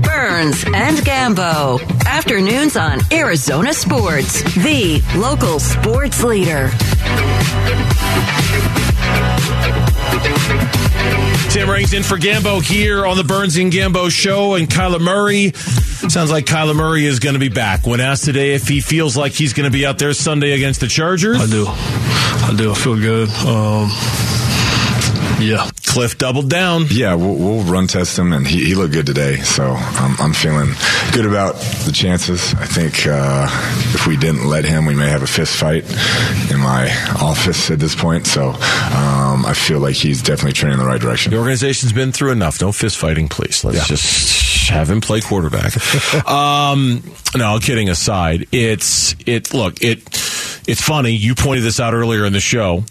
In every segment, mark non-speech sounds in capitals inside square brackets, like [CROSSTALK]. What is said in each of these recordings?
Burns and Gambo. Afternoons on Arizona Sports, the local sports leader. Tim Ring's in for Gambo here on the Burns and Gambo show, and Kyler Murray. Sounds like Kyler Murray is going to be back. When asked today if he feels like he's going to be out there Sunday against the Chargers, I do. I do. I feel good. Um, yeah. Cliff doubled down. Yeah, we'll, we'll run test him, and he, he looked good today. So I'm, I'm feeling good about the chances. I think uh, if we didn't let him, we may have a fist fight in my office at this point. So um, I feel like he's definitely trending in the right direction. The organization's been through enough. No fist fighting, please. Let's just have him play quarterback. [LAUGHS] um, no, kidding aside, it's it. Look, it it's funny. You pointed this out earlier in the show.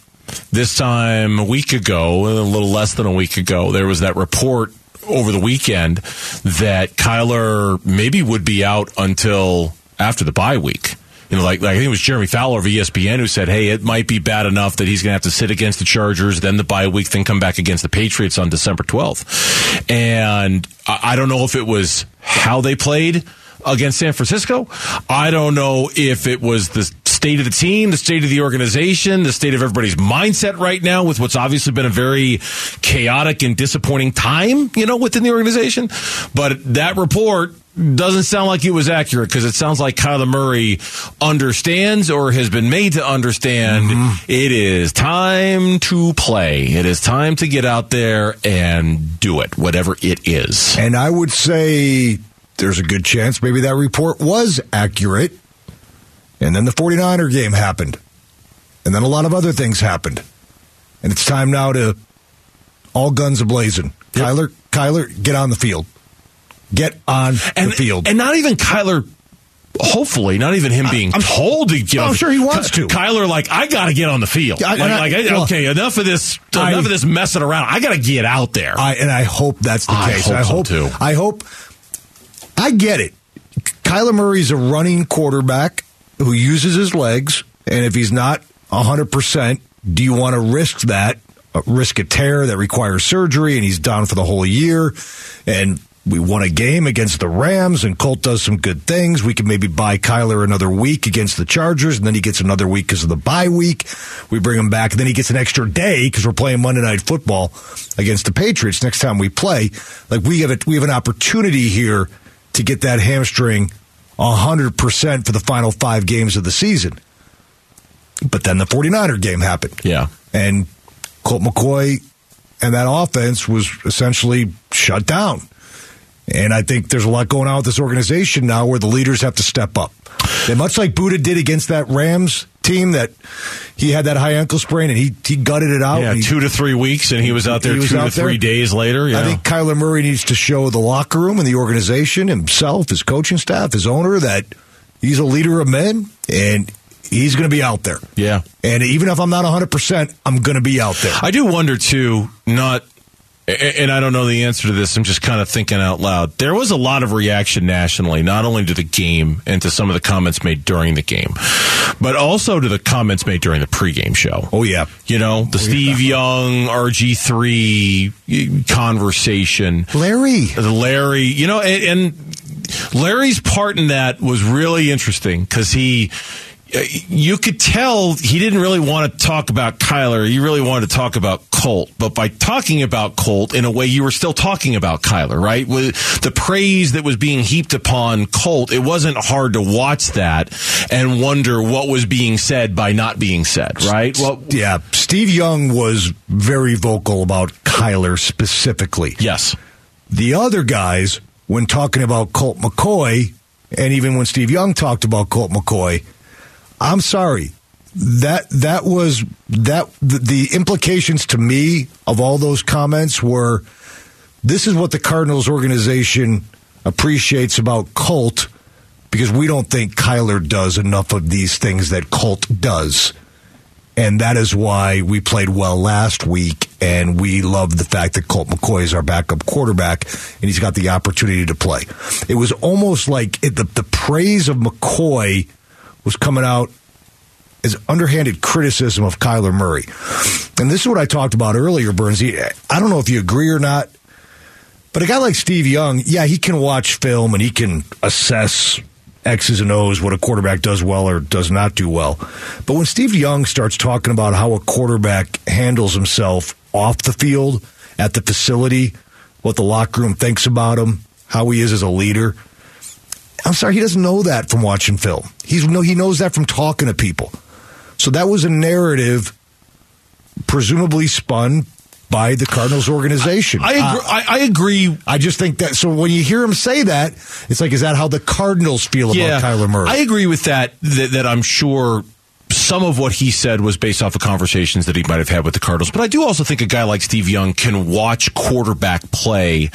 This time a week ago, a little less than a week ago, there was that report over the weekend that Kyler maybe would be out until after the bye week. You know, like, like I think it was Jeremy Fowler of ESPN who said, "Hey, it might be bad enough that he's going to have to sit against the Chargers, then the bye week, then come back against the Patriots on December 12th." And I, I don't know if it was how they played against San Francisco. I don't know if it was the state of the team, the state of the organization, the state of everybody's mindset right now with what's obviously been a very chaotic and disappointing time, you know, within the organization. But that report doesn't sound like it was accurate because it sounds like Kyler Murray understands or has been made to understand mm-hmm. it is time to play. It is time to get out there and do it, whatever it is. And I would say there's a good chance maybe that report was accurate. And then the 49er game happened. And then a lot of other things happened. And it's time now to all guns ablazing. Kyler, Kyler, get on the field. Get on and, the field. And not even Kyler hopefully not even him being I'm- told to get I'm sure he wants to. Kyler like I got to get on the field. I- like, I- like, well, okay, enough of this I- enough of this messing around. I got to get out there. I and I hope that's the case. hope I so, hope too. I hope I get it. Kyler Murray's a running quarterback who uses his legs, and if he's not hundred percent, do you want to risk that? Uh, risk a tear that requires surgery, and he's down for the whole year, and. We won a game against the Rams, and Colt does some good things. We can maybe buy Kyler another week against the Chargers, and then he gets another week because of the bye week. We bring him back, and then he gets an extra day because we're playing Monday Night Football against the Patriots next time we play. Like we have a, we have an opportunity here to get that hamstring hundred percent for the final five games of the season. But then the 49er game happened. Yeah. And Colt McCoy and that offense was essentially shut down. And I think there's a lot going on with this organization now where the leaders have to step up. And much like Budda did against that Rams team that he had that high ankle sprain and he, he gutted it out. yeah, He- two to three weeks, and he was out there was two out to three there. days later. Yeah. I think Kyler Murray needs to show the locker room and the organization, himself, his coaching staff, his owner, that he's a leader of men and he's going to be out there. yeah. And even if I'm not 100%, I'm going to be out there. I do wonder too, not, and I don't know the answer to this. I'm just kind of thinking out loud. There was a lot of reaction nationally, not only to the game and to some of the comments made during the game, but also to the comments made during the pregame show. Oh, yeah. You know, the oh, Steve Young RG3 conversation. Larry. The Larry, you know, and, and Larry's part in that was really interesting because he, Uh, you could tell he didn't really want to talk about Kyler. He really wanted to talk about Colt. But by talking about Colt in a way, you were still talking about Kyler, right? With the praise that was being heaped upon Colt, it wasn't hard to watch that and wonder what was being said by not being said, right? Well, Yeah. Steve Young was very vocal about Kyler specifically. yes. The other guys, when talking about Colt McCoy, and even when Steve Young talked about Colt McCoy, I'm sorry. That that was that the, the implications to me of all those comments were this is what the Cardinals organization appreciates about Colt because we don't think Kyler does enough of these things that Colt does. And that is why we played well last week, and we love the fact that Colt McCoy is our backup quarterback, and he's got the opportunity to play. It was almost like it, the, the praise of McCoy was coming out as underhanded criticism of Kyler Murray. And this is what I talked about earlier, Burns. I don't know if you agree or not, But a guy like Steve Young, yeah, he can watch film and he can assess X's and O's, what a quarterback does well or does not do well. But when Steve Young starts talking about how a quarterback handles himself off the field, at the facility, what the locker room thinks about him, how he is as a leader, I'm sorry, he doesn't know that from watching film. He's no, he knows that from talking to people. So that was a narrative, presumably spun by the Cardinals organization. I agree. Uh, I, I, agree. I just think that. So when you hear him say that, it's like, is that how the Cardinals feel yeah, about Kyler Murray? I agree with that. That, that I'm sure some of what he said was based off of conversations that he might have had with the Cardinals. But I do also think a guy like Steve Young can watch quarterback play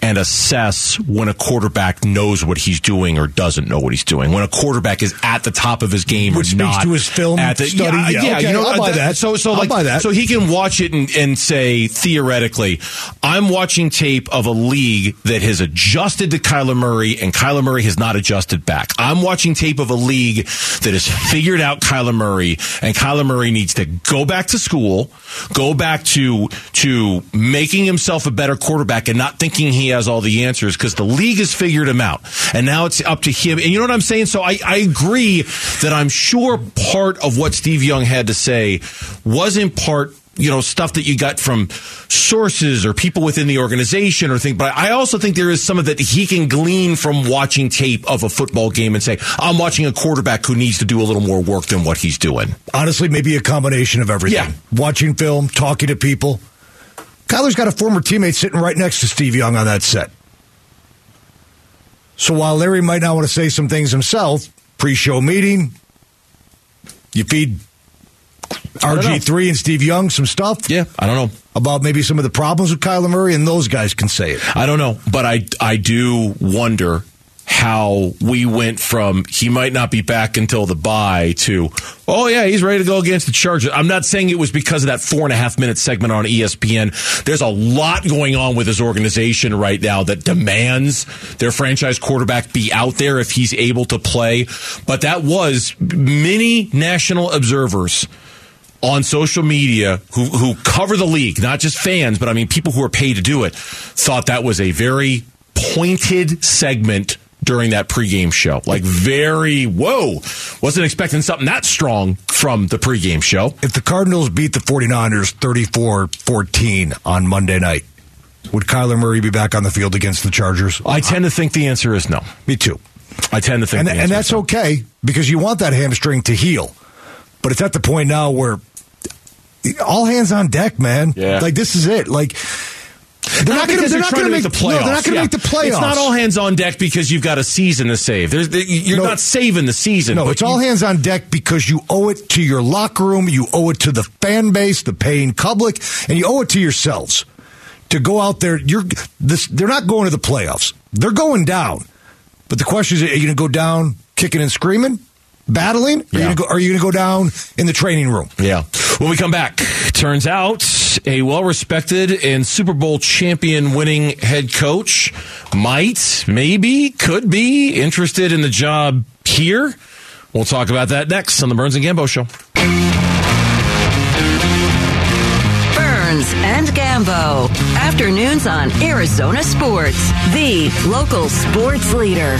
and assess when a quarterback knows what he's doing or doesn't know what he's doing. When a quarterback is at the top of his game Which or not. to his film at the, study. Yeah, yeah, yeah okay, you know, I'll buy that. So, so I'll like, buy that. so he can watch it and, and say theoretically, I'm watching tape of a league that has adjusted to Kyler Murray and Kyler Murray has not adjusted back. I'm watching tape of a league that has figured out Kyler Murray and Kyler Murray needs to go back to school, go back to to making himself a better quarterback and not thinking he has all the answers because the league has figured him out. And now it's up to him. And you know what I'm saying? So I, I agree that I'm sure part of what Steve Young had to say was in part you know stuff that you got from sources or people within the organization or things. But I also think there is some of that he can glean from watching tape of a football game and say, "I'm watching a quarterback who needs to do a little more work than what he's doing." Honestly, maybe a combination of everything. Yeah. watching film, talking to people. Kyler's got a former teammate sitting right next to Steve Young on that set. So while Larry might not want to say some things himself, pre-show meeting, you feed RG3 and Steve Young some stuff? Yeah, I don't know. About maybe some of the problems with Kyler Murray, and those guys can say it. I don't know, but I, I do wonder how we went from he might not be back until the bye to oh yeah he's ready to go against the Chargers. I'm not saying it was because of that four and a half minute segment on ESPN. There's a lot going on with his organization right now that demands their franchise quarterback be out there if he's able to play. But that was many national observers on social media who, who cover the league, not just fans, but I mean people who are paid to do it, thought that was a very pointed segment during that pregame show. Like very whoa. Wasn't expecting something that strong from the pregame show. If the Cardinals beat the 49ers 34-14 on Monday night, would Kyler Murray be back on the field against the Chargers? I tend to think the answer is no. Me too. I tend to think And, and that's okay because you want that hamstring to heal. But it's at the point now where all hands on deck, man. Yeah. Like this is it. Like they're not, going to. They're not going to make the playoffs. No, they're not going to yeah. make the playoffs. It's not all hands on deck because you've got a season to save. There's, you're no, not saving the season. No, it's you, all hands on deck because you owe it to your locker room, you owe it to the fan base, the paying public, and you owe it to yourselves to go out there. You're this. They're not going to the playoffs. They're going down. But the question is, are you going to go down kicking and screaming? Battling? Yeah. Are you going to go down in the training room? Yeah. When we come back, turns out a well respected and Super Bowl champion winning head coach might, maybe, could be interested in the job here. We'll talk about that next on the Burns and Gambo Show. Burns and Gambo. Afternoons on Arizona Sports, the local sports leader.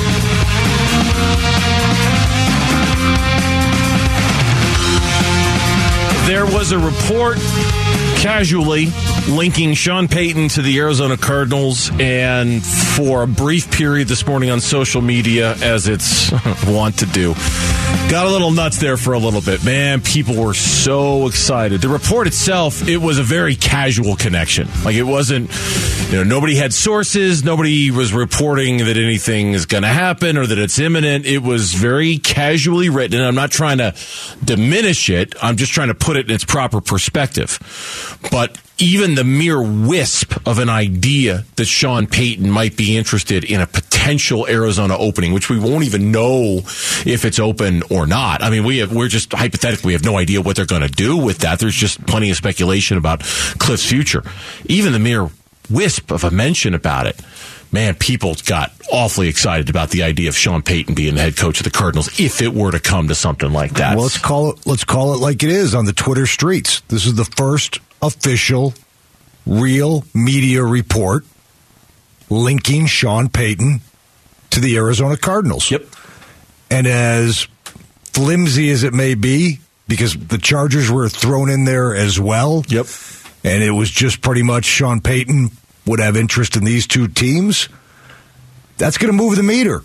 There was a report casually linking Sean Payton to the Arizona Cardinals, and for a brief period this morning on social media, as it's [LAUGHS] want to do, got a little nuts there for a little bit. Man, people were so excited. The report itself, it was a very casual connection. Like it wasn't, you know, nobody had sources, nobody was reporting that anything is going to happen or that it's imminent. It was very casually written. and I'm not trying to diminish it. I'm just trying to put it in its proper perspective. But even the mere wisp of an idea that Sean Payton might be interested in a potential Arizona opening, which we won't even know if it's open or not. I mean, we have, we're just hypothetically, we have no idea what they're going to do with that. There's just plenty of speculation about Cliff's future. Even the mere wisp of a mention about it man, people got awfully excited about the idea of Sean Payton being the head coach of the Cardinals if it were to come to something like that. Well, let's call it let's call it like it is on the Twitter streets. This is the first official real media report linking Sean Payton to the Arizona Cardinals. Yep. And as flimsy as it may be, because the Chargers were thrown in there as well. Yep. And it was just pretty much Sean Payton would have interest in these two teams. That's going to move the meter.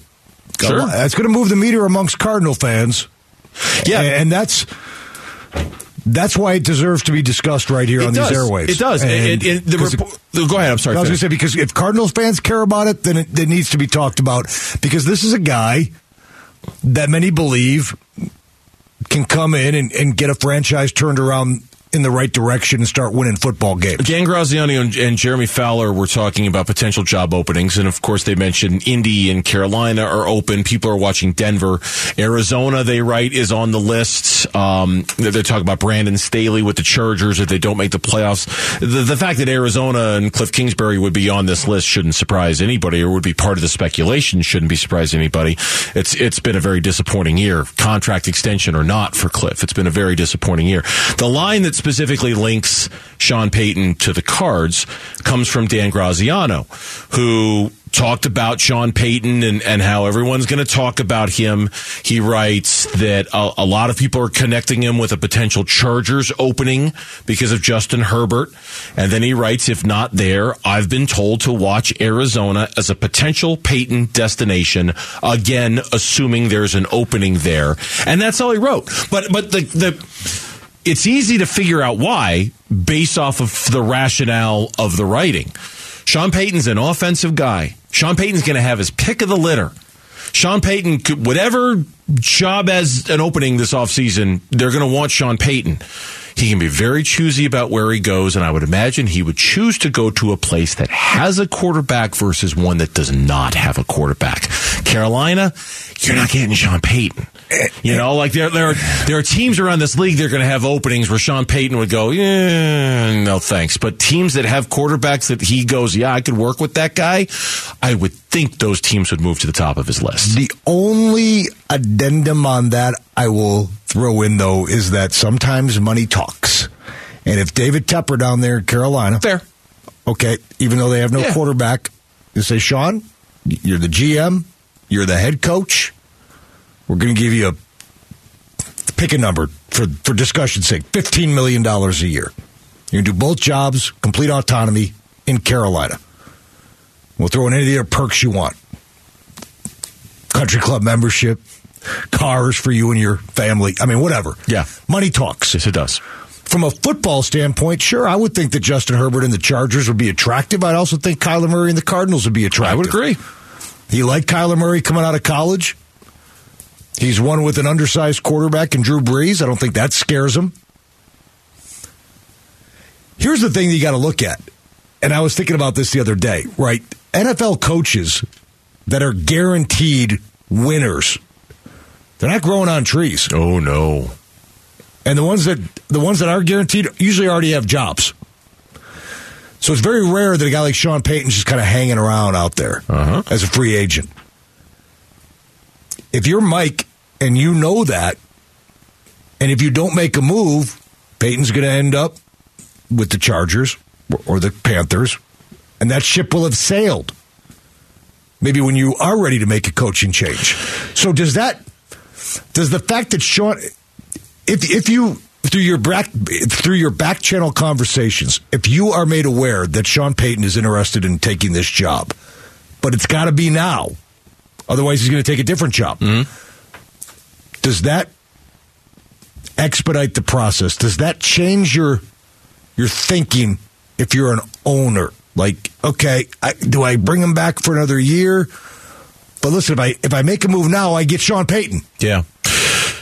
Sure. That's going to move the meter amongst Cardinal fans. Yeah. And, and that's that's why it deserves to be discussed right here It on does. these airwaves. It does. And It- it- the report- go ahead. I'm sorry. I was going to say because if Cardinals fans care about it, then it, it needs to be talked about because this is a guy that many believe can come in and, and get a franchise turned around in the right direction and start winning football games. Dan Graziano and, and Jeremy Fowler were talking about potential job openings, and of course they mentioned Indy and Carolina are open. People are watching Denver, Arizona. They write is on the list. Um, they're talking about Brandon Staley with the Chargers if they don't make the playoffs. The, the fact that Arizona and Cliff Kingsbury would be on this list shouldn't surprise anybody, or would be part of the speculation shouldn't be surprising anybody. It's it's been a very disappointing year, contract extension or not for Cliff. It's been a very disappointing year. The line that specifically links Sean Payton to the Cards comes from Dan Graziano, who talked about Sean Payton and, and how everyone's going to talk about him. He writes that a, a lot of people are connecting him with a potential Chargers opening because of Justin Herbert. And then he writes, if not there, I've been told to watch Arizona as a potential Payton destination. Again, assuming there's an opening there. And that's all he wrote. But, but the, the, it's easy to figure out why based off of the rationale of the writing. Sean Payton's an offensive guy. Sean Payton's going to have his pick of the litter. Sean Payton, could, whatever job as an opening this offseason, they're going to want Sean Payton. He can be very choosy about where he goes, and I would imagine he would choose to go to a place that has a quarterback versus one that does not have a quarterback. Carolina, you're not getting Sean Payton. [LAUGHS] You know, like there, there, are, there are teams around this league that are going to have openings where Sean Payton would go, yeah, no thanks. But teams that have quarterbacks that he goes, yeah, I could work with that guy, I would think those teams would move to the top of his list. The only addendum on that I will throw in, though, is that sometimes money talks. And if David Tepper down there in Carolina, Fair. okay, even though they have no Yeah. quarterback, they say, Sean, you're the GM, you're the head coach. We're going to give you a pick a number for for discussion's sake, fifteen million dollars a year. You can do both jobs, complete autonomy in Carolina. We'll throw in any of the other perks you want. Country club membership, cars for you and your family. I mean, whatever. Yeah. Money talks. Yes, it does. From a football standpoint, sure, I would think that Justin Herbert and the Chargers would be attractive. I'd also think Kyler Murray and the Cardinals would be attractive. I would agree. He liked Kyler Murray coming out of college. He's one with an undersized quarterback and Drew Brees. I don't think that scares him. Here's the thing that you got to look at. And I was thinking about this the other day, right? NFL coaches that are guaranteed winners, they're not growing on trees. Oh no. And the ones that the ones that are guaranteed usually already have jobs. So it's very rare that a guy like Sean Payton's just kind of hanging around out there Uh-huh. as a free agent. If you're Mike and you know that, and if you don't make a move, Payton's going to end up with the Chargers or- the Panthers, and that ship will have sailed. Maybe when you are ready to make a coaching change. So does that does the fact that Sean if if you through your back through your back channel conversations, if you are made aware that Sean Payton is interested in taking this job, but it's got to be now, otherwise he's going to take a different job. Mm-hmm. Does that expedite the process? Does that change your your thinking if you're an owner? Like, okay, I, do I bring him back for another year? But listen, if I if I make a move now, I get Sean Payton. Yeah.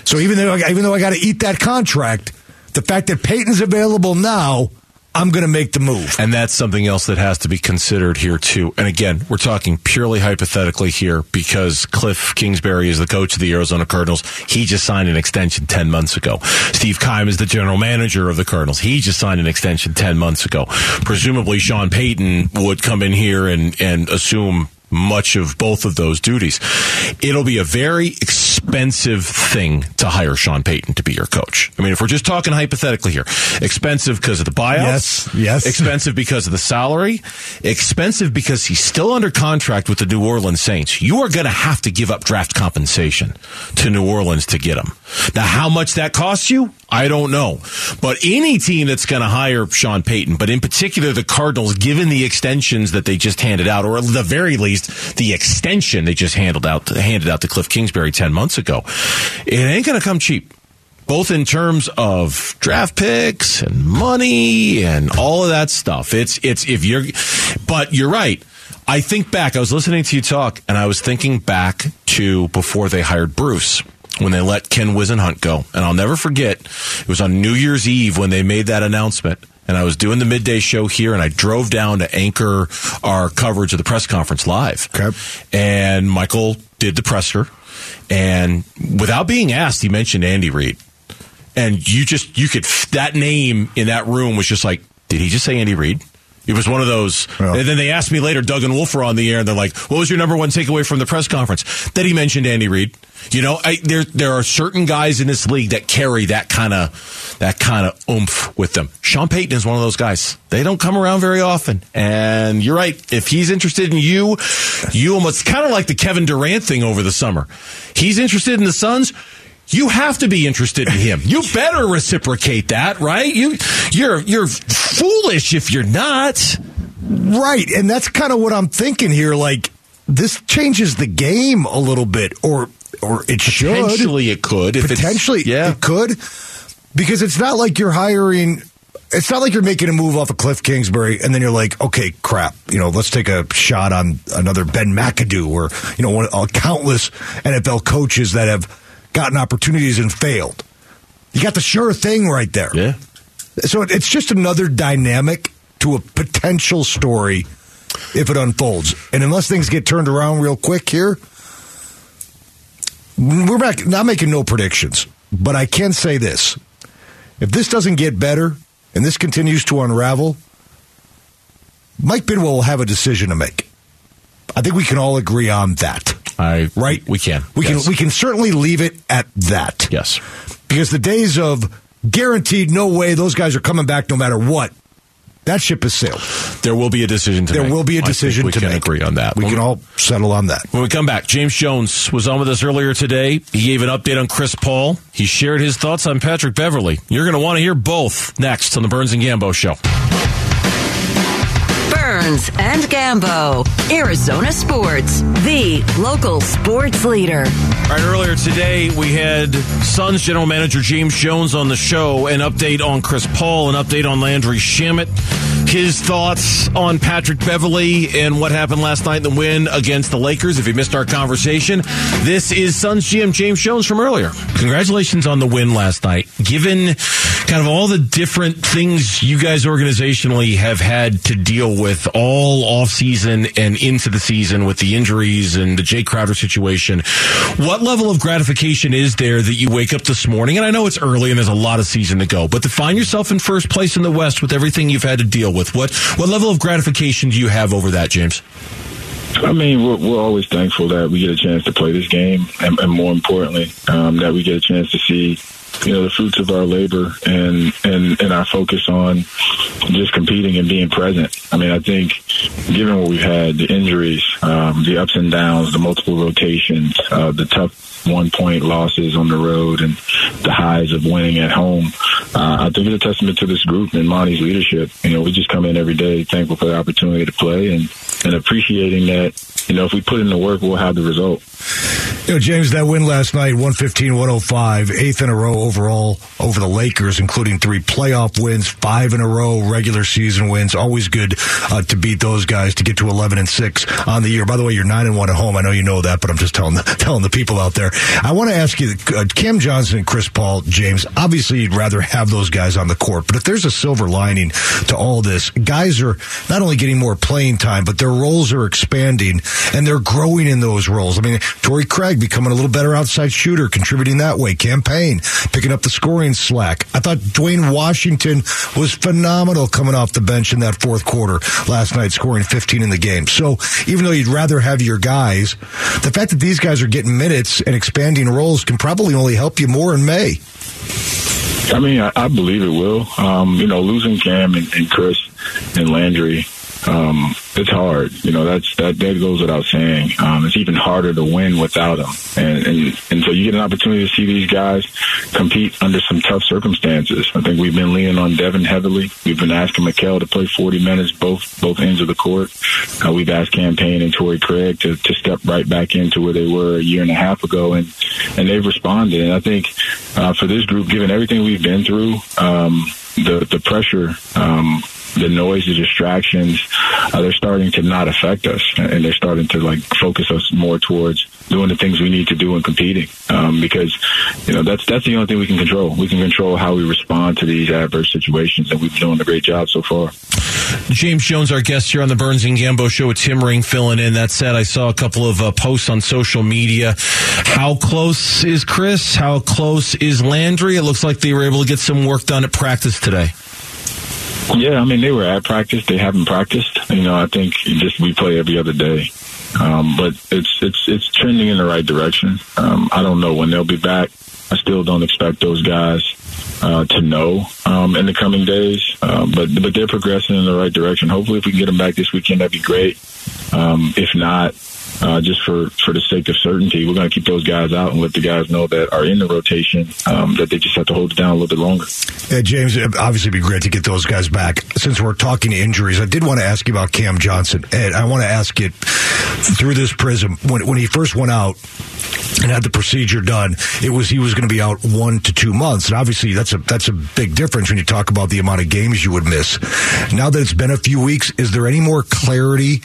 So even though even though I got to eat that contract, the fact that Payton's available now, I'm going to make the move. And that's something else that has to be considered here too. And again, we're talking purely hypothetically here because Cliff Kingsbury is the coach of the Arizona Cardinals. He just signed an extension 10 months ago. Steve Keim is the general manager of the Cardinals. He just signed an extension 10 months ago. Presumably Sean Payton would come in here and, and assume much of both of those duties. It'll be a very expensive thing to hire Sean Payton to be your coach. I mean, if we're just talking hypothetically here, expensive because of the buyouts. Yes, yes. Expensive because of the salary. Expensive because he's still under contract with the New Orleans Saints. You are going to have to give up draft compensation to New Orleans to get him. Now, how much that costs you? I don't know. But any team that's going to hire Sean Payton, but in particular the Cardinals, given the extensions that they just handed out, or at the very least the extension they just handed out, handed out to Cliff Kingsbury 10 months ago, it ain't going to come cheap both in terms of draft picks and money and all of that stuff. It's it's if you're but you're right. I think back, I was listening to you talk and I was thinking back to before they hired Bruce when they let Ken Whisenhunt go. And I'll never forget, it was on New Year's Eve when they made that announcement. And I was doing the midday show here and I drove down to anchor our coverage of the press conference live. Okay. And Michael did the presser. And without being asked, he mentioned Andy Reid and you just you could that name in that room was just like, did he just say Andy Reid? It was one of those. Yeah. And then they asked me later, Doug and Wolf were on the air, and they're like, "What was your number one takeaway from the press conference?" That he mentioned Andy Reid. You know, I, there there are certain guys in this league that carry that kind of that kind of oomph with them. Sean Payton is one of those guys. They don't come around very often, and you're right. If he's interested in you, you almost kind of like the Kevin Durant thing over the summer. He's interested in the Suns you have to be interested in him. You better reciprocate that, right? You you're you're foolish if you're not. Right, and that's kind of what I'm thinking here. Like this changes the game a little bit, or or it should Potentially it could. Potentially yeah. it could because it's not like you're hiring. It's not like you're making a move off of Cliff Kingsbury and then you're like, okay, crap, you know, let's take a shot on another Ben McAdoo or you know, one, uh, countless NFL coaches that have gotten opportunities and failed. You got the sure thing right there. Yeah. So it- it's just another dynamic to a potential story if it unfolds. And unless things get turned around real quick here, we're back, not making no predictions. But I can say this if this doesn't get better and this continues to unravel, Mike Bidwill will have a decision to make. I think we can all agree on that. I Right? We can. We Yes. can we can certainly leave it at that. Yes. Because the days of guaranteed no way those guys are coming back no matter what, that ship has sailed. There will be a decision to There make. will be a decision we to can make. agree on that. We When can all settle on that. When we come back, James Jones was on with us earlier today. He gave an update on Chris Paul. He shared his thoughts on Patrick Beverley. You're going to want to hear both next on the Burns and Gambo Show. Burns and Gambo, Arizona Sports, the local sports leader. All right, earlier today we had Suns general manager James Jones on the show. An update on Chris Paul, an update on Landry Shamet, his thoughts on Patrick Beverley and what happened last night in the win against the Lakers. If you missed our conversation, this is Suns GM James Jones from earlier. Congratulations on the win last night. Given kind of all the different things you guys organizationally have had to deal with all off season and into the season with the injuries and the Jay Crowder situation, what level of gratification is there that you wake up this morning? And I know it's early and there's a lot of season to go, but to find yourself in first place in the West with everything you've had to deal with, what what level of gratification do you have over that, James? I mean, we're, we're always thankful that we get a chance to play this game, and, and more importantly, um, that we get a chance to see, you know, the fruits of our labor and and and our focus on just competing and being present. I mean, I think, given what we've had, the injuries, um, the ups and downs, the multiple rotations, uh, the tough one point losses on the road and the highs of winning at home. Uh, I think it's a testament to this group and Monty's leadership. You know, we just come in every day thankful for the opportunity to play and, and appreciating that, you know, if we put in the work, we'll have the result. You know, James, that win last night, 115 105, eighth in a row overall over the Lakers, including three playoff wins, five in a row regular season wins. Always good uh, to beat those guys to get to 11 and 6 on the year. By the way, you're 9 and 1 at home. I know you know that, but I'm just telling the, [LAUGHS] telling the people out there. I want to ask you uh, Cam Johnson and Chris Paul, James, obviously you'd rather have those guys on the court, but if there's a silver lining to all this, guys are not only getting more playing time, but their roles are expanding and they're growing in those roles. I mean, Torrey Craig becoming a little better outside shooter, contributing that way. Cam Payne picking up the scoring slack. I thought Duane Washington was phenomenal coming off the bench in that fourth quarter last night, scoring 15 in the game. So even though you'd rather have your guys, the fact that these guys are getting minutes and expanding roles can probably only help you more in May. I mean, I, I believe it will. Um, you know, losing Cam and, and Chris and Landry um, it's hard. You know, that's that that goes without saying. Um, it's even harder to win without them, and, and and so you get an opportunity to see these guys compete under some tough circumstances. I think we've been leaning on Devin heavily. We've been asking Mikal to play 40 minutes both both ends of the court. Uh, we've asked Cam Payne and Torrey Craig to to step right back into where they were a year and a half ago, and and they've responded. And I think uh, for this group, given everything we've been through. Um, the the pressure um, the noise, the distractions, uh, they're starting to not affect us, and they're starting to like focus us more towards doing the things we need to do and competing. Um, because you know that's that's the only thing we can control. We can control how we respond to these adverse situations, and we've done a great job so far. James Jones, our guest here on the Burns and Gambo show with Tim Ring filling in. That said, I saw a couple of uh, posts on social media. How close is Chris? How close is Landry? It looks like they were able to get some work done at practice today. Yeah, I mean they were at practice. They haven't practiced. You know, I think just we play every other day. Um, but it's it's it's trending in the right direction. Um, I don't know when they'll be back. I still don't expect those guys uh, to know um, in the coming days. Uh, but but they're progressing in the right direction. Hopefully, if we can get them back this weekend, that'd be great. Um, if not, uh, just for, for the sake of certainty, we're going to keep those guys out and let the guys know that are in the rotation um, that they just have to hold it down a little bit longer. Yeah, James, obviously be great to get those guys back. Since we're talking injuries, I did want to ask you about Cam Johnson. And I want to ask it through this prism. When, when he first went out, and had the procedure done, it was he was going to be out one to two months, and obviously that's a that's a big difference when you talk about the amount of games you would miss. Now that it's been a few weeks, is there any more clarity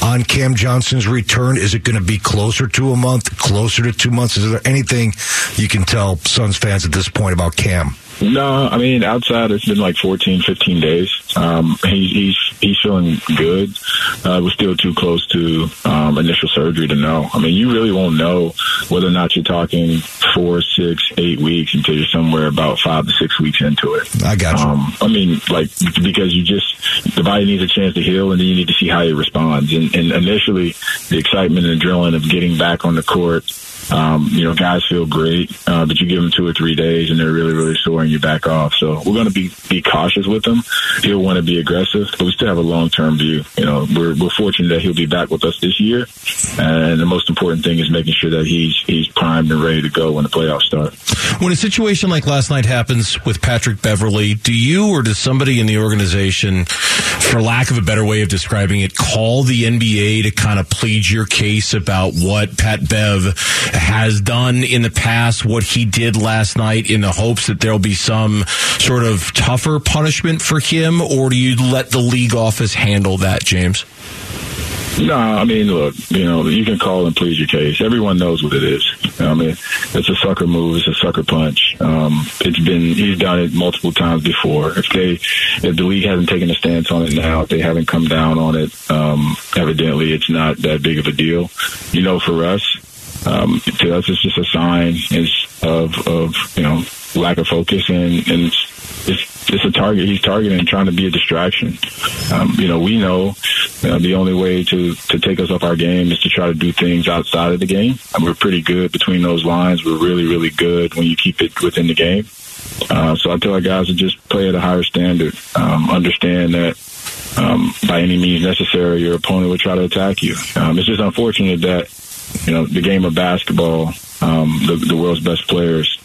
on Cam Johnson's return? Is it going to be closer to a month, closer to two months? Is there anything you can tell Suns fans at this point about Cam? No, I mean outside it's been like 14, 15 days. Um, he's he's he's feeling good. Uh, we're still too close to um, initial surgery to know. I mean, you really won't know whether or not you're talking four, six, eight weeks until you're somewhere about five to six weeks into it. I got you. Um, I mean, like because you just the body needs a chance to heal, and then you need to see how it responds. And, and initially, the excitement and adrenaline of getting back on the court um, you know, guys feel great, uh, but you give them two or three days and they're really, really sore and you back off. So we're going to be, be cautious with them. He'll want to be aggressive, but we still have a long term view. You know, we're, we're fortunate that he'll be back with us this year. And the most important thing is making sure that he's, he's primed and ready to go when the playoffs start. When a situation like last night happens with Patrick Beverley, do you or does somebody in the organization, for lack of a better way of describing it, call the NBA to kind of plead your case about what Pat Bev has done in the past, what he did last night, in the hopes that there'll be some sort of tougher punishment for him, or do you let the league office handle that, James? No, I mean, look, you know, you can call and plead your case. Everyone knows what it is. I mean, it's a sucker move. It's a sucker punch. Um, it's been he's done it multiple times before. If they, if the league hasn't taken a stance on it now, if they haven't come down on it, um, evidently it's not that big of a deal. You know, for us, um, to us, it's just a sign is of of you know lack of focus and and it's it's a target. He's targeting trying to be a distraction. Um, you know, we know uh, the only way to to take us off our game is to try to do things outside of the game. And we're pretty good between those lines. We're really really good when you keep it within the game. Uh, so I tell our guys to just play at a higher standard. Um, understand that um, by any means necessary, your opponent will try to attack you. Um, it's just unfortunate that you know, the game of basketball, um, the, the world's best players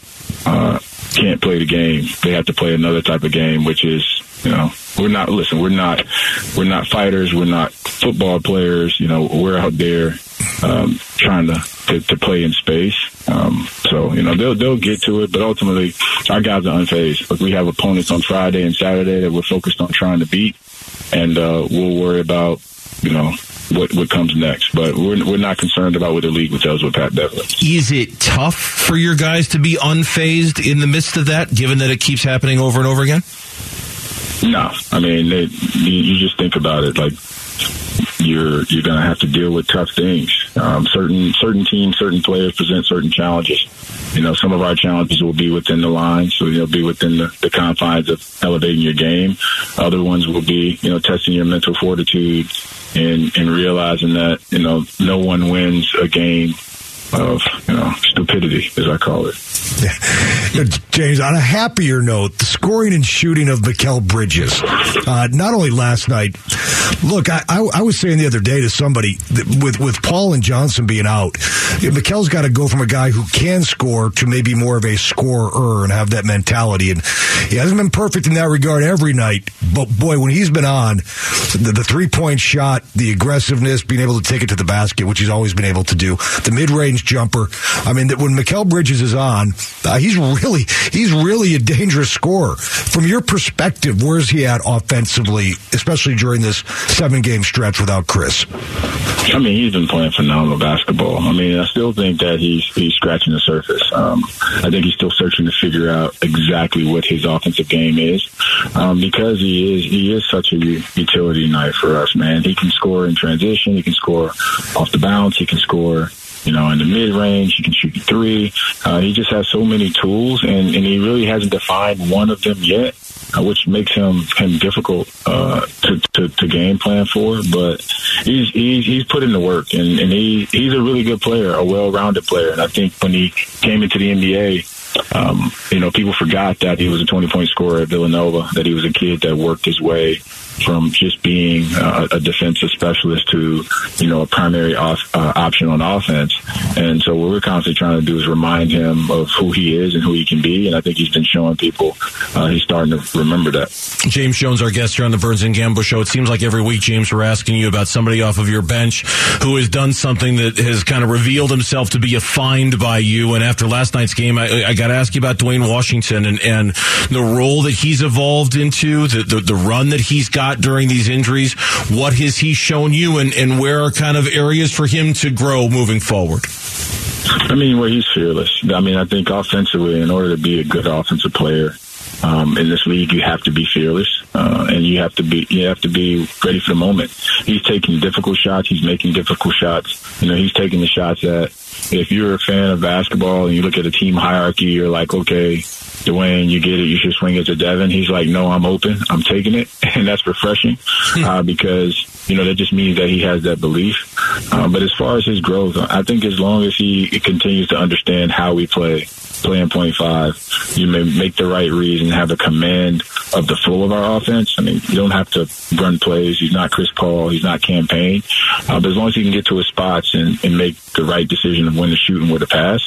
uh, can't play the game. They have to play another type of game, which is, you know, we're not. Listen, we're not. We're not fighters. We're not football players. You know, we're out there um, trying to, to, to play in space. Um, so you know they'll they'll get to it, but ultimately our guys are unfazed. Like we have opponents on Friday and Saturday that we're focused on trying to beat, and uh, we'll worry about you know what what comes next. But we're we're not concerned about what the league tells with Pat Beverley. Is it tough for your guys to be unfazed in the midst of that, given that it keeps happening over and over again? No, I mean they, you, just think about it like you're you're going to have to deal with tough things. Um, certain certain teams, certain players present certain challenges. You know, some of our challenges will be within the lines, so you'll be within the, the confines of elevating your game. Other ones will be, you know, testing your mental fortitude and and realizing that you know no one wins a game of you know stupidity, as I call it. [LAUGHS] James, on a happier note, the scoring and shooting of Mikal Bridges. Uh, not only last night, look, I, I, I, was saying the other day to somebody with with Paul and Johnson being out, Mikal's got to go from a guy who can score to maybe more of a scorer and have that mentality. And he hasn't been perfect in that regard every night, but boy, when he's been on, the, the three point shot, the aggressiveness, being able to take it to the basket, which he's always been able to do, the mid range jumper. I mean, that when Mikal Bridges is on, uh, he's really he's really a dangerous scorer. From your perspective, where's he at offensively, especially during this seven game stretch without Chris? I mean, he's been playing phenomenal basketball. I mean, I still think that he's he's scratching the surface. Um, I think he's still searching to figure out exactly what his offensive game is, um, because he is he is such a utility knife for us, man. He can score in transition. He can score off the bounce. He can score you know, in the mid range. He can shoot three. Uh, he just has so many tools, and, and he really hasn't defined one of them yet. Uh, which makes him him difficult uh, to, to, to game plan for. But he's he's he's put in the work, and, and he he's a really good player, a well rounded player. And I think when he came into the NBA, um, you know, people forgot that he was a 20 point scorer at Villanova, that he was a kid that worked his way from just being a defensive specialist to, you know, a primary off, uh, option on offense. And so what we're constantly trying to do is remind him of who he is and who he can be. And I think he's been showing people uh, he's starting to remember that. James Jones, our guest here on the Burns and Gambo show. It seems like every week, James, we're asking you about somebody off of your bench who has done something that has kind of revealed himself to be a find by you. And after last night's game, I, I got to ask you about Duane Washington and, and the role that he's evolved into, the, the, the run that he's got during these injuries? What has he shown you, and, and where are kind of areas for him to grow moving forward? I mean, well, he's fearless. I mean, I think offensively, in order to be a good offensive player um, in this league, you have to be fearless, uh, and you have to be you have to be ready for the moment. He's taking difficult shots. He's making difficult shots. You know, he's taking the shots that if you're a fan of basketball and you look at a team hierarchy, you're like, okay, Duane, you get it. You should swing it to Devin. He's like, no, I'm open. I'm taking it. [LAUGHS] And that's refreshing uh, because, you know, that just means that he has that belief. Uh, but as far as his growth, I think as long as he continues to understand how we play, playing point five, you may make the right reads and have a command of the flow of our offense. I mean, you don't have to run plays. He's not Chris Paul. He's not Cam Payne. Uh, but as long as he can get to his spots and, and make the right decision of when to shoot and where to pass,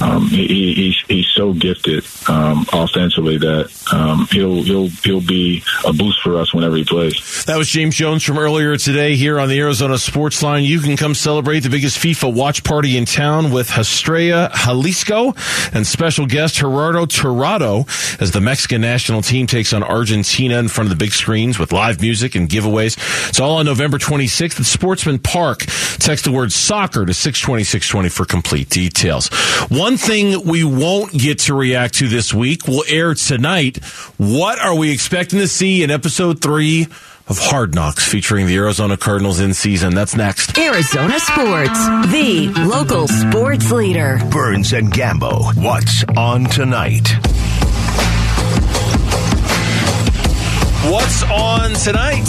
um, he, he's he's so gifted um, offensively that um, he'll he'll he'll be a boost for us whenever he plays. That was James Jones from earlier today here on the Arizona Sports Line. You can come celebrate the biggest FIFA watch party in town with Estrella Jalisco and special guest Gerardo Torrado as the Mexican national team takes on Argentina in front of the big screens with live music and giveaways. It's all on November 26th at Sportsman Park. Text the word soccer to 62620 for complete details. One thing we won't get to react to this week will air tonight. What are we expecting to see in episode three? Of Hard Knocks featuring the Arizona Cardinals in season. That's next. Arizona Sports, the local sports leader. Burns and Gambo. What's on tonight? What's on tonight?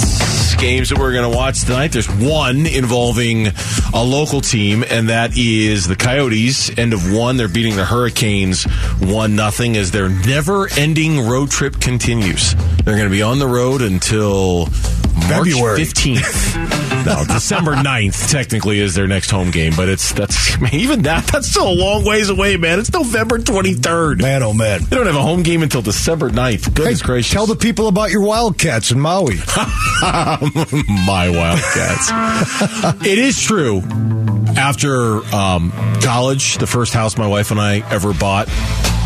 Games that we're going to watch tonight. There's one involving a local team, and that is the Coyotes. End of one. They're beating the Hurricanes one nothing as their never-ending road trip continues. They're going to be on the road until March February. 15th. [LAUGHS] no, December 9th technically is their next home game, but it's that's [LAUGHS] man, even that that's still a long ways away, man. It's November 23rd. Man, oh man. They don't have a home game until December 9th. Goodness Hey, gracious. Tell the people about your Wildcats in Maui. [LAUGHS] my Wildcats. it is true. After um, college, the first house my wife and I ever bought,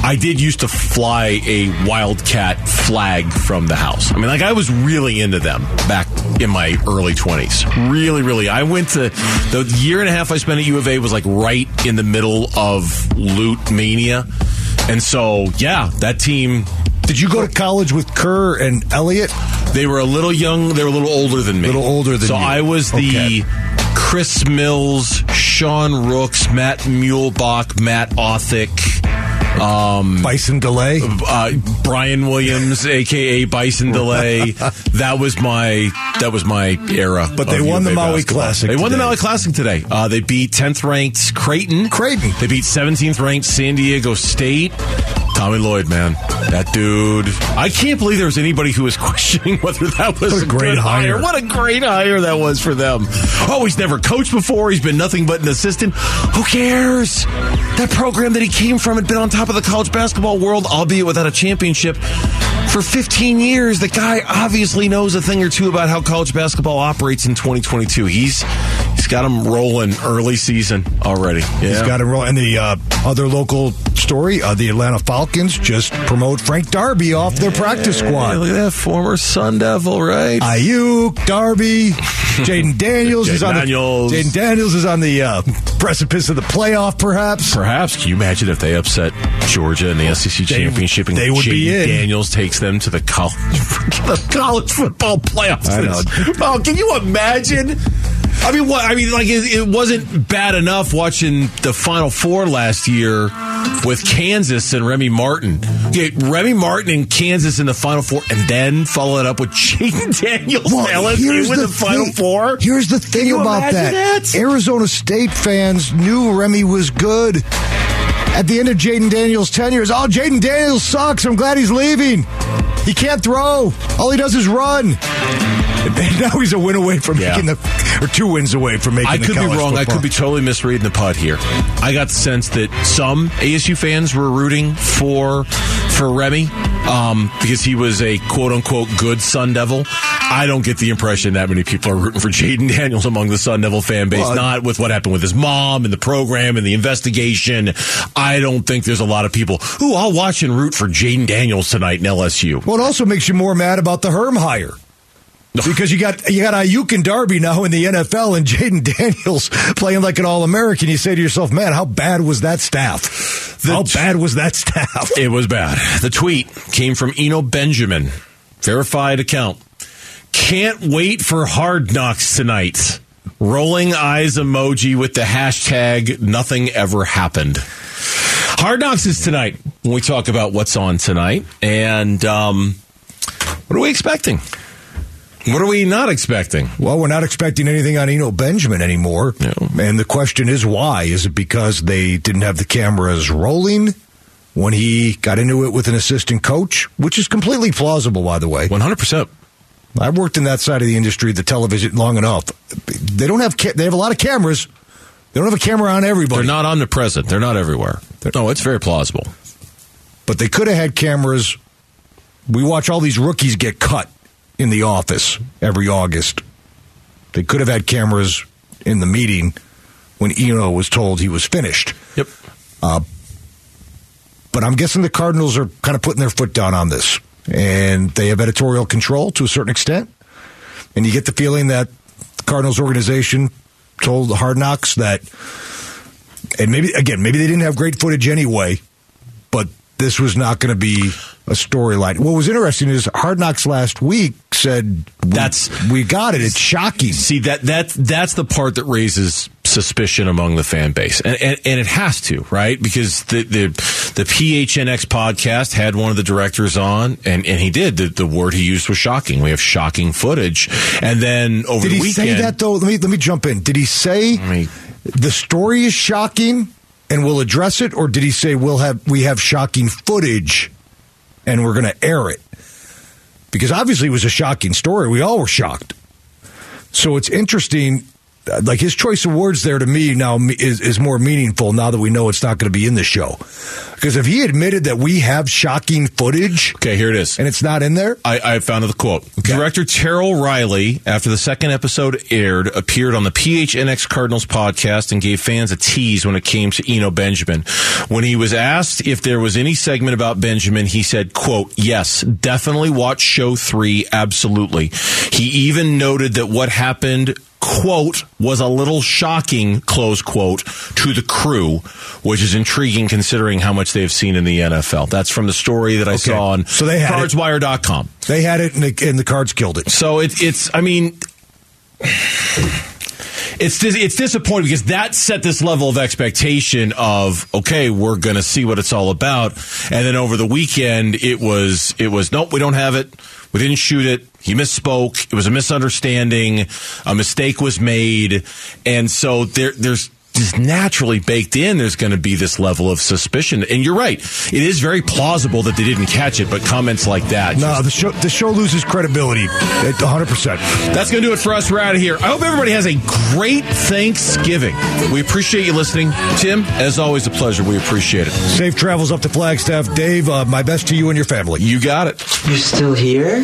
I did used to fly a Wildcat flag from the house. I mean, like I was really into them back in my early 20s. Really, really. I went to the year and a half I spent at U of A was like right in the middle of Lute mania. And so, yeah, that team Did you go to college with Kerr and Elliott? They were a little young. They were a little older than me. A little older than me. so you. I was the Chris Mills, Sean Rooks, Matt Muehlebach, Matt Othick. Um, Bison Dele. uh, Brian Williams, [LAUGHS] aka Bison Dele. that was my that was my era. But they won the Maui basketball. Classic They won the. Maui Classic today. Uh, they beat 10th ranked Creighton. Creighton. They beat 17th ranked San Diego State. Tommy Lloyd, man, that dude. I can't believe there was anybody who was [LAUGHS] questioning whether that was What a a great hire. hire. What a great hire that was for them. Oh, he's never coached before. He's been nothing but an assistant. Who cares? That program that he came from had been on top of the college basketball world, albeit without a championship. For 15 years, the guy obviously knows a thing or two about how college basketball operates in 2022. He's he's got him rolling early season already. Yeah. He's got him rolling. And the uh, other local story: uh, the Atlanta Falcons just promote Frank Darby off their practice Hey, squad. look at that former Sun Devil, right? Aiyuk, Darby, [LAUGHS] Jayden Daniels is on Daniels. the Jayden Daniels is on the uh, precipice of the playoff, perhaps. Perhaps. Can you imagine if they upset Georgia in the SEC championship and they would be Jayden in. Daniels takes them to the college, [LAUGHS] the college football playoffs? Oh, can you imagine? I mean, what? I mean, like it, it wasn't bad enough watching the Final Four last year with Kansas and Remy Martin. Get Remy Martin and Kansas in the Final Four, and then follow it up with [LAUGHS] Jayden Daniels Well, LSU in the, Final thing- Four. Here's the thing about that. that? Arizona State fans knew Remy was good. At the end of Jayden Daniels' tenure, is, oh, Jayden Daniels sucks. I'm glad he's leaving. He can't throw. All he does is run. [LAUGHS] And now he's a win away from Yeah. making the, or two wins away from making I could be wrong. I could be totally misreading the pod here. I got the sense that some ASU fans were rooting for for Remy um, because he was a quote unquote good Sun Devil. I don't get the impression that many people are rooting for Jayden Daniels among the Sun Devil fan base. Well, not with what happened with his mom and the program and the investigation. I don't think there's a lot of people who I'll watch and root for Jayden Daniels tonight in LSU. Well, it also makes you more mad about the Herm hire. [LAUGHS] Because you got you got Aiyuk and Darby now in the NFL and Jayden [LAUGHS] Daniels playing like an All American. You say to yourself, man, how bad was that staff? how bad was that staff? It was bad. The tweet came from Eno Benjamin, verified account. Can't wait for hard knocks tonight. Rolling eyes emoji with the hashtag nothing ever happened. Hard knocks is tonight when we talk about what's on tonight. And um, what are we expecting? What are we not expecting? Well, we're not expecting anything on Eno Benjamin anymore. No. And the question is why? Is it because they didn't have the cameras rolling when he got into it with an assistant coach? Which is completely plausible, by the way. 100%. I've worked in that side of the industry, the television, long enough. They don't have ca- they have a lot of cameras. They don't have a camera on everybody. They're not omnipresent. They're not everywhere. No, it's very plausible. but they could have had cameras. We watch all these rookies get cut in the office every August. They could have had cameras in the meeting when Eno was told he was finished. Yep. Uh, but I'm guessing the Cardinals are kind of putting their foot down on this. And they have editorial control to a certain extent. And you get the feeling that the Cardinals organization told the Hard Knocks that, and maybe, again, maybe they didn't have great footage anyway, but this was not going to be a storyline. What was interesting is Hard Knocks last week said, we- That's- we got it. It's shocking. See that that that's the part that raises suspicion among the fan base, and and, and it has to, right? Because the the the PHNX podcast had one of the directors on, and and he did the, the word he used was shocking. We have shocking footage, and then over the Did the he weekend, say that though? Let me let me jump in. Did he say mean- the story is shocking and we'll address it, or did he say we'll have we have shocking footage and we're going to air it? Because obviously it was a shocking story. We all were shocked. So it's interesting. Like his choice of words there to me now is, is more meaningful now that we know it's not going to be in the show. Because if he admitted that we have shocking footage Okay, here it is. and it's not in there, I, I found the quote. Director Terrell Riley, after the second episode aired, appeared on the PHNX Cardinals podcast and gave fans a tease when it came to Eno Benjamin. When he was asked if there was any segment about Benjamin, he said, quote, yes, definitely watch show three. Absolutely. He even noted that what happened quote was a little shocking close quote to the crew which is intriguing considering how much they've seen in the NFL that's from the story that I Okay. saw on So they had it. cardswire.com They had it, and the, and the cards killed it. so it, it's I mean it's it's disappointing because that set this level of expectation of okay we're going to see what it's all about and then over the weekend it was it was nope we don't have it we didn't shoot it he misspoke it was a misunderstanding a mistake was made and so there there's just naturally baked in there's going to be this level of suspicion and you're right it is very plausible that they didn't catch it but comments like that No, the show the show loses credibility 100. percent that's going to do it for us. We're out of here. I hope everybody has a great Thanksgiving. We appreciate you listening. Tim, as always, a pleasure. We appreciate it. Safe travels up to Flagstaff, Dave. Uh, my best to you and your family. You got it. You're still here?